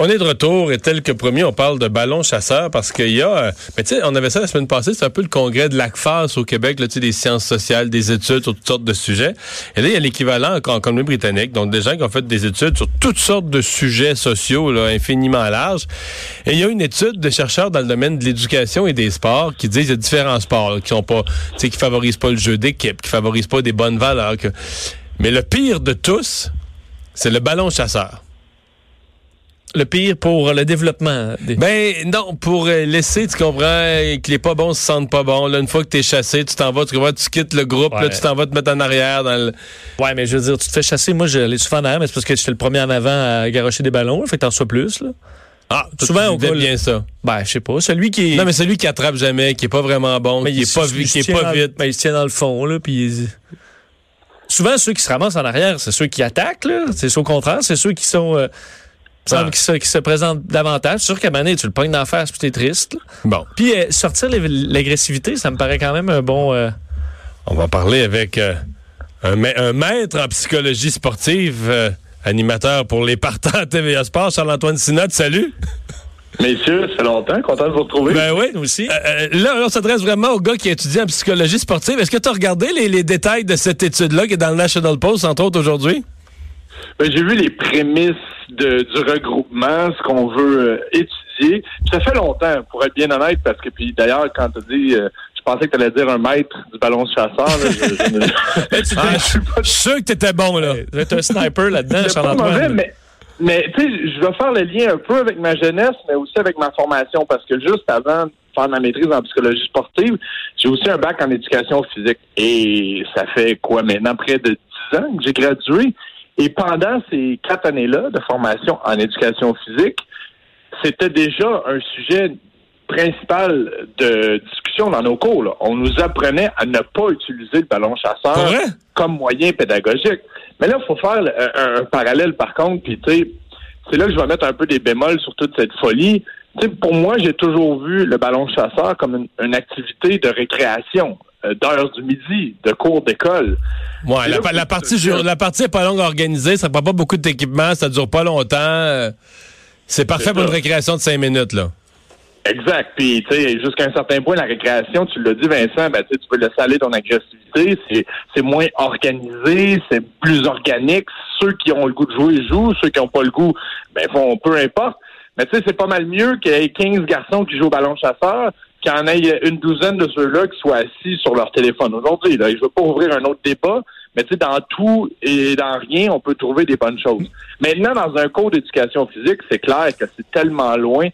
On est de retour et tel que promis, on parle de ballon chasseur parce qu'il y a, euh, mais tu sais, on avait ça la semaine passée, c'est un peu le congrès de l'ACFAS au Québec, là, tu des sciences sociales, des études sur toutes sortes de sujets. Et là, il y a l'équivalent en Colombie-Britannique, donc des gens qui ont fait des études sur toutes sortes de sujets sociaux, là, infiniment larges. Et il y a une étude de chercheurs dans le domaine de l'éducation et des sports qui disent qu'il y a différents sports qui sont pas, tu sais, qui favorisent pas le jeu d'équipe, qui favorisent pas des bonnes valeurs. Mais le pire de tous, c'est le ballon chasseur. Le pire pour le développement. Des... Ben non, pour euh, laisser, tu comprends, euh, que les pas bons se sentent pas bons. Là, une fois que t'es chassé, tu t'en vas, tu vois, tu quittes le groupe, Ouais. là, tu t'en vas te mettre en arrière dans le. Ouais, mais je veux dire, tu te fais chasser. Moi, je l'ai souvent en arrière, mais c'est parce que j'étais le premier en avant à garocher des ballons. Fait que t'en reçois plus, là. Ah, Souvent, on colle- bien ça. Ben, je sais pas. Celui qui est. Non, mais celui qui attrape jamais, qui est pas vraiment bon, qui est pas, il qui est pas dans- vite. ben, il se tient dans le fond, là, puis il- Souvent, ceux qui se ramassent en arrière, c'est ceux qui attaquent, là. C'est au contraire, c'est ceux qui sont... euh, semble Ah. qui, se, présentent davantage. C'est sûr qu'à donné, tu le pognes d'en face, puis t'es triste. là. Bon, Puis euh, sortir l'ag- l'agressivité, ça me paraît quand même un bon... euh, on va parler avec euh, un, ma- un maître en psychologie sportive, euh, animateur pour les partants à TVA Sport, Charles-Antoine Sinot. Salut. Messieurs, ça fait longtemps, content de vous retrouver. Ben oui. nous aussi. Euh, euh, là, on s'adresse vraiment au gars qui étudie en psychologie sportive. Est-ce que tu as regardé les, les détails de cette étude-là qui est dans le National Post, entre autres, aujourd'hui? Ben, J'ai vu les prémices de- du regroupement, ce qu'on veut euh, étudier. Puis ça fait longtemps, pour être bien honnête, parce que puis d'ailleurs, quand tu dit, euh, je pensais que tu allais dire un maître du ballon de chasseur. Là, je, je ne- Ah, je suis pas- je suis sûr que t'étais bon, là. Êtes un sniper là-dedans, Charles-Antoine. mais, mais tu sais, je vais faire le lien un peu avec ma jeunesse, mais aussi avec ma formation, parce que juste avant de faire ma maîtrise en psychologie sportive, j'ai aussi un bac en éducation physique. Et ça fait quoi maintenant? Près de 10 ans que j'ai gradué? Et pendant ces quatre années-là de formation en éducation physique, c'était déjà un sujet principal de discussion dans nos cours. là. On nous apprenait à ne pas utiliser le ballon chasseur comme moyen pédagogique. Mais là, il faut faire un, un parallèle par contre, puis tu sais, c'est là que je vais mettre un peu des bémols sur toute cette folie. Pour moi, j'ai toujours vu le ballon chasseur comme une, une activité de récréation, d'heures du midi, de cours d'école. Ouais, la, partie la partie est pas longue à organiser, ça prend pas beaucoup d'équipement, ça dure pas longtemps. euh, C'est parfait pour une récréation de cinq minutes, là. Exact. Puis, tu sais, jusqu'à un certain point, la récréation, tu l'as dit, Vincent, ben, tu peux laisser aller ton agressivité. C'est, c'est moins organisé, c'est plus organique. Ceux qui ont le goût de jouer jouent. Ceux qui n'ont pas le goût, ben, font peu importe. Mais tu sais, c'est pas mal mieux qu'il y ait 15 garçons qui jouent au ballon chasseur qu'il y en ait une douzaine de ceux-là qui soient assis sur leur téléphone aujourd'hui. Là, je veux pas ouvrir un autre débat, mais tu sais, dans tout et dans rien, on peut trouver des bonnes choses. Maintenant, dans un cours d'éducation physique, c'est clair que c'est tellement loin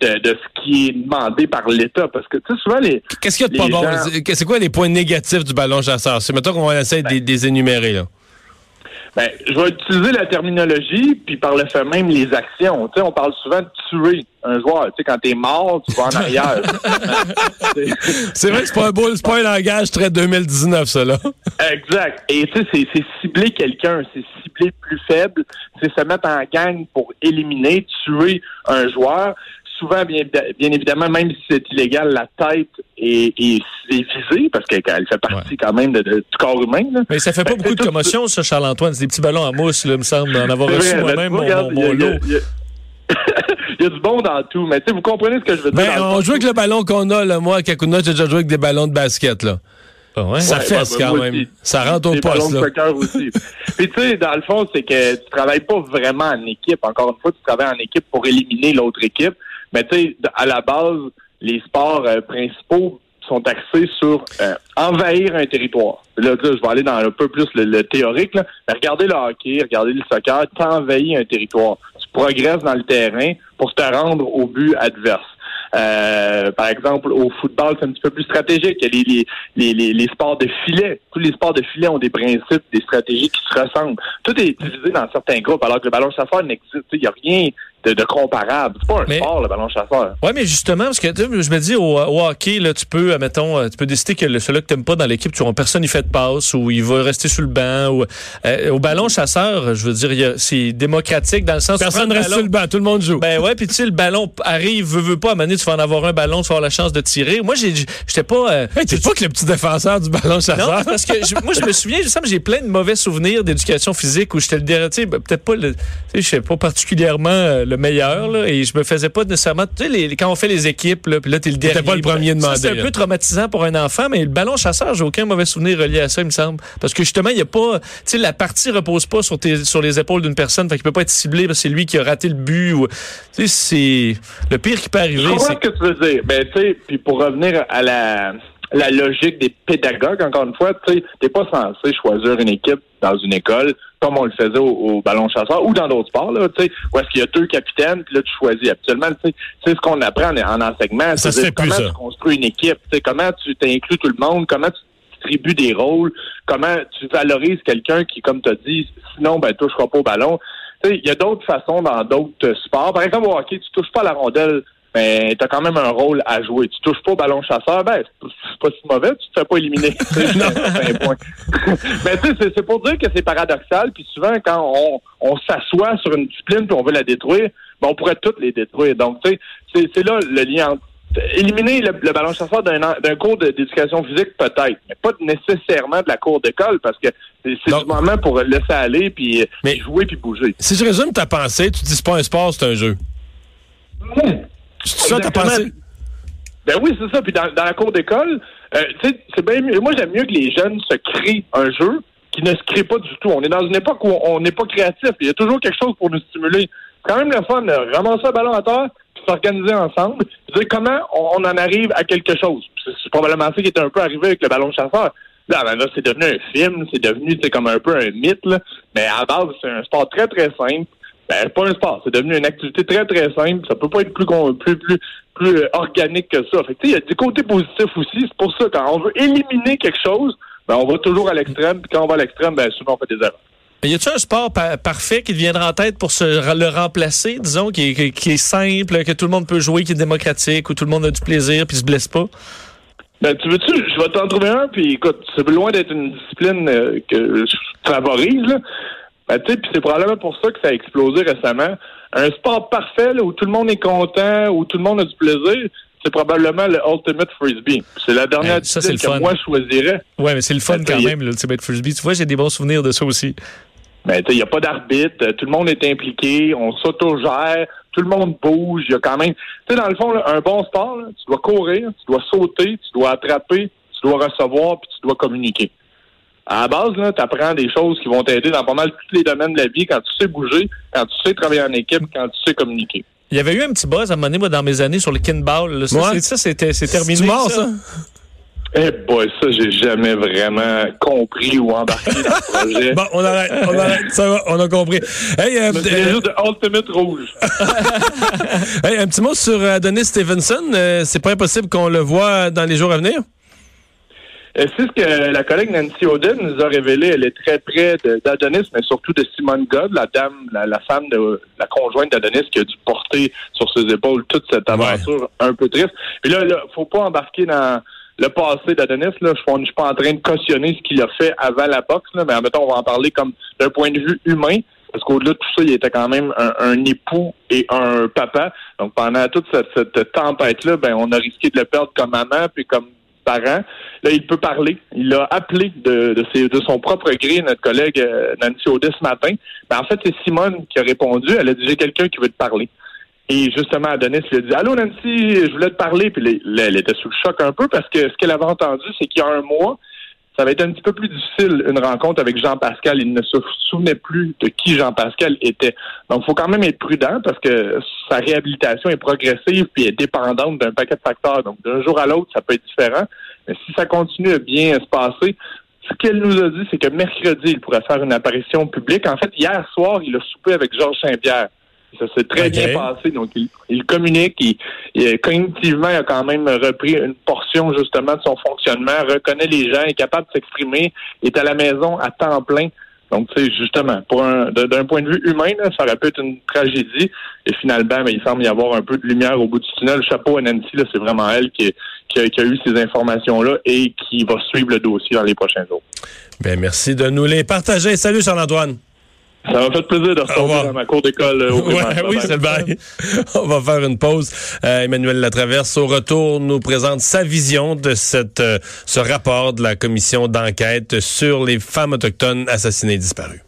de, de ce qui est demandé par l'État. Parce que, tu sais, souvent, les... Qu'est-ce qu'il y a de pas bon? C'est- quoi les points négatifs du ballon chasseur? C'est mettons qu'on de les- de les énumérer, là. Ben, je vais utiliser la terminologie, puis par le fait même, les actions. Tu sais, on parle souvent de tuer un joueur. Tu sais, quand t'es mort, tu vas en arrière. C'est- vrai que c'est pas un beau, c'est pas un langage très 2019, ça, là. Exact. Et tu sais, c'est, c'est cibler quelqu'un, c'est cibler le plus faible, c'est se mettre en gang pour éliminer, tuer un joueur. Souvent, bien, bien évidemment, même si c'est illégal, la tête est, est, est visée parce qu'elle fait partie quand même de, de- du corps humain. là. Mais ça fait pas Fait beaucoup de tout- commotion, ça, Charles-Antoine. C'est des petits ballons en mousse, là, me semble, d'en avoir reçu moi-même mon, mon- mon il y a- lot. il y a- Il y a du bon dans tout, mais tu sais, vous comprenez ce que je veux dire. Ben, on joue avec le ballon qu'on a, là. Moi, à Kakuna, j'ai déjà joué avec des ballons de basket, là. Ah ouais? Ça Ouais, fesse quand même. aussi. Ça rentre au Des ballons poste, de là. aussi. Puis tu sais, dans le fond, c'est que tu travailles pas vraiment en équipe. Encore une fois, tu travailles en équipe pour éliminer l'autre équipe. Mais tu sais, à la base, les sports euh, principaux sont axés sur euh, envahir un territoire. Là, là, je vais aller dans un peu plus le, le théorique. Là. Mais regardez le hockey, regardez le soccer, tu envahis un territoire. Tu progresses dans le terrain pour te rendre au but adverse. Euh, par exemple, au football, c'est un petit peu plus stratégique. Les, les, les, les sports de filet. Tous les sports de filet ont des principes, des stratégies qui se ressemblent. Tout est divisé dans certains groupes, alors que le ballon chasseur n'existe. Il n'y a rien de, de comparable. C'est pas un Mais- sport, le ballon chasseur. Oui, mais justement, parce que tu sais, je me dis, au, au hockey, là, tu peux, mettons, tu peux décider que le, celui que tu n'aimes pas dans l'équipe, tu n'auras personne, il fait de passe, ou il va rester sur le banc. Ou, euh, au ballon chasseur, je veux dire, il y a- c'est démocratique dans le sens Personne le reste sur le banc, tout le monde joue. Ben ouais, puis tu sais, le ballon arrive, veut, veut pas, à un moment donné, tu vas en avoir un ballon, tu vas avoir la chance de tirer. Moi, j'ai, j'étais pas... euh, Hey, t'es pas que le petit défenseur du ballon non, chasseur. parce que moi, je me souviens, je sais, j'ai plein de mauvais souvenirs d'éducation physique où j'étais le dernier, tu sais, ben, peut-être pas le, tu sais, je sais pas particulièrement euh, le meilleur, là, et je me faisais pas nécessairement, tu sais, les- quand on fait les équipes, là, puis là, t'es le dernier. pas le premier demandé, C'est un peu traumatisant pour un enfant, mais le ballon chasseur, j'ai aucun mauvais souvenir relié à ça, il me semble. Parce que justement, il y a pas, tu sais, la partie repose pas sur tes, sur les épaules d'une personne, fait qu'il peut pas être ciblé parce que c'est lui qui a raté le but ou, tu sais, c'est, le pire qui peut Je arriver, comprends c'est ce que tu veux dire. Ben, tu sais, puis pour revenir à la, la logique des pédagogues, encore une fois, tu sais, t'es pas censé choisir une équipe dans une école comme on le faisait au, au ballon chasseur ou dans d'autres sports, là, tu sais, où est-ce qu'il y a deux capitaines, puis là, tu choisis. Habituellement, tu sais, c'est ce qu'on apprend en, en enseignement. Ça c'est se fait plus, comment ça. tu construis une équipe, tu sais, comment tu t'inclus tout le monde, comment tu distribues des rôles, comment tu valorises quelqu'un qui, comme tu as dit, sinon, ben, touchera pas au ballon. Tu sais, il y a d'autres façons dans d'autres sports. Par exemple, au hockey, tu touches pas à la rondelle, mais tu as quand même un rôle à jouer. Tu touches pas au ballon chasseur, ben, c'est pas- si mauvais, tu te fais pas éliminer. Mais tu sais, c'est- pour dire que c'est paradoxal, puis souvent, quand on, on s'assoit sur une discipline puis on veut la détruire, ben, on pourrait toutes les détruire. Donc, tu sais, c'est- là le lien entre Éliminer le, le ballon chasseur d'un cours d'éducation physique, peut-être, mais pas nécessairement de la cour d'école, parce que c'est du moment pour laisser aller, puis Mais- jouer, puis bouger. Si je résume ta pensée, tu dis c'est pas un sport, c'est un jeu. C'est ça ta Exactement. pensée? Ben oui, c'est ça. Puis dans, dans la cour d'école, euh, tu sais, c'est bien mieux. Moi, j'aime mieux que les jeunes se créent un jeu qui ne se crée pas du tout. On est dans une époque où on n'est pas créatif. Il y a toujours quelque chose pour nous stimuler. C'est quand même le fun de ramasser un ballon à terre, puis s'organiser ensemble, puis dire comment on, on en arrive à quelque chose. C'est probablement ça qui est un peu arrivé avec le ballon chasseur. Là, ben là, c'est devenu un film, c'est devenu comme un peu un mythe, là. mais à la base, c'est un sport très, très simple. Ben, pas un sport, c'est devenu une activité très, très simple. Ça peut pas être plus, plus, plus, plus euh, organique que ça. Fait que, tu sais, il y a des côtés positifs aussi. C'est pour ça, quand on veut éliminer quelque chose, ben, on va toujours à l'extrême. Puis quand on va à l'extrême, ben, souvent, on fait des erreurs. Mais y a-tu un sport pa- parfait qui te viendra en tête pour se, le remplacer, disons, qui est, qui- qui est simple, que tout le monde peut jouer, qui est démocratique, où tout le monde a du plaisir puis se blesse pas? Ben, tu veux-tu, je vais t'en trouver un, puis écoute, c'est loin d'être une discipline euh, que je favorise, là. Ben, tu sais, puis c'est probablement pour ça que ça a explosé récemment. Un sport parfait, là, où tout le monde est content, où tout le monde a du plaisir, c'est probablement le Ultimate Frisbee. C'est la dernière ça, le que fun. moi je choisirais. Ouais, mais c'est le fun Ben, quand même, l'Ultimate Frisbee. Tu vois, j'ai des bons souvenirs de ça aussi. Ben, tu sais, il n'y a pas d'arbitre, tout le monde est impliqué, on s'autogère, tout le monde bouge, il y a quand même... Tu sais, dans le fond, là, un bon sport, là, tu dois courir, tu dois sauter, tu dois attraper, tu dois recevoir, puis tu dois communiquer. À la base, tu apprends des choses qui vont t'aider dans pas mal tous les domaines de la vie, quand tu sais bouger, quand tu sais travailler en équipe, quand tu sais communiquer. Il y avait eu un petit buzz à un moment donné, moi, dans mes années, sur le kinball. là. Ça, Ouais. c'est- ça, c'était c'est terminé. C'est mort, ça? Eh boy, ça, j'ai jamais vraiment compris ou embarqué dans le projet. Bon, on arrête, on arrête. Ça va, on a compris. Hey, euh, c'est euh, juste de Ultimate Rouge. hey, un petit mot sur euh, Adonis Stevenson. Euh, c'est pas impossible qu'on le voit dans les jours à venir? Euh, C'est ce que la collègue Nancy Oden nous a révélé. Elle est très près d'Adonis, mais surtout de Simone God, la dame, la, la femme de la conjointe d'Adonis qui a dû porter sur ses épaules toute cette aventure un peu triste. Puis là, là, faut pas embarquer dans le passé d'Adonis. Là, je suis pas en train de cautionner ce qu'il a fait avant la boxe, là, mais en mettons, on va en parler comme d'un point de vue humain. Parce qu'au-delà de tout ça, il était quand même un, un époux et un papa. Donc pendant toute cette, cette tempête-là, ben on a risqué de le perdre comme maman puis comme parent. Là, il peut parler. Il a appelé de, son propre gré notre collègue euh, Nancy Audet ce matin. Ben, en fait, c'est Simone qui a répondu. Elle a dit J'ai quelqu'un qui veut te parler. Et justement, Adonis lui a dit Allô Nancy, je voulais te parler. Puis elle était sous le choc un peu parce que ce qu'elle avait entendu, c'est qu'il y a un mois, ça va être un petit peu plus difficile une rencontre avec Jean-Pascal. Il ne se souvenait plus de qui Jean-Pascal était. Donc, il faut quand même être prudent parce que sa réhabilitation est progressive puis est dépendante d'un paquet de facteurs. Donc, d'un jour à l'autre, ça peut être différent. Mais si ça continue à bien se passer, ce qu'elle nous a dit, c'est que mercredi, il pourrait faire une apparition publique. En fait, hier soir, il a soupé avec Georges Saint-Pierre. Ça s'est très bien passé. Donc, il, il communique. Il, il- cognitivement, il a quand même repris une portion, justement, de son fonctionnement, reconnaît les gens, est capable de s'exprimer, est à la maison à temps plein. Donc, tu sais, justement, d'un point de vue humain, ça aurait pu être une tragédie. Et finalement, ben, il semble y avoir un peu de lumière au bout du tunnel. Chapeau à Nancy, là, c'est vraiment elle qui, a, qui a eu ces informations-là et qui va suivre le dossier dans les prochains jours. Ben, merci de nous les partager. Salut, Charles-Antoine. Ça m'a fait plaisir de retourner dans ma cour d'école euh, Ouais, oui, c'est le bail. On va faire une pause. Euh, Emmanuel Latraverse, au retour, nous présente sa vision de cette, euh, ce rapport de la commission d'enquête sur les femmes autochtones assassinées et disparues.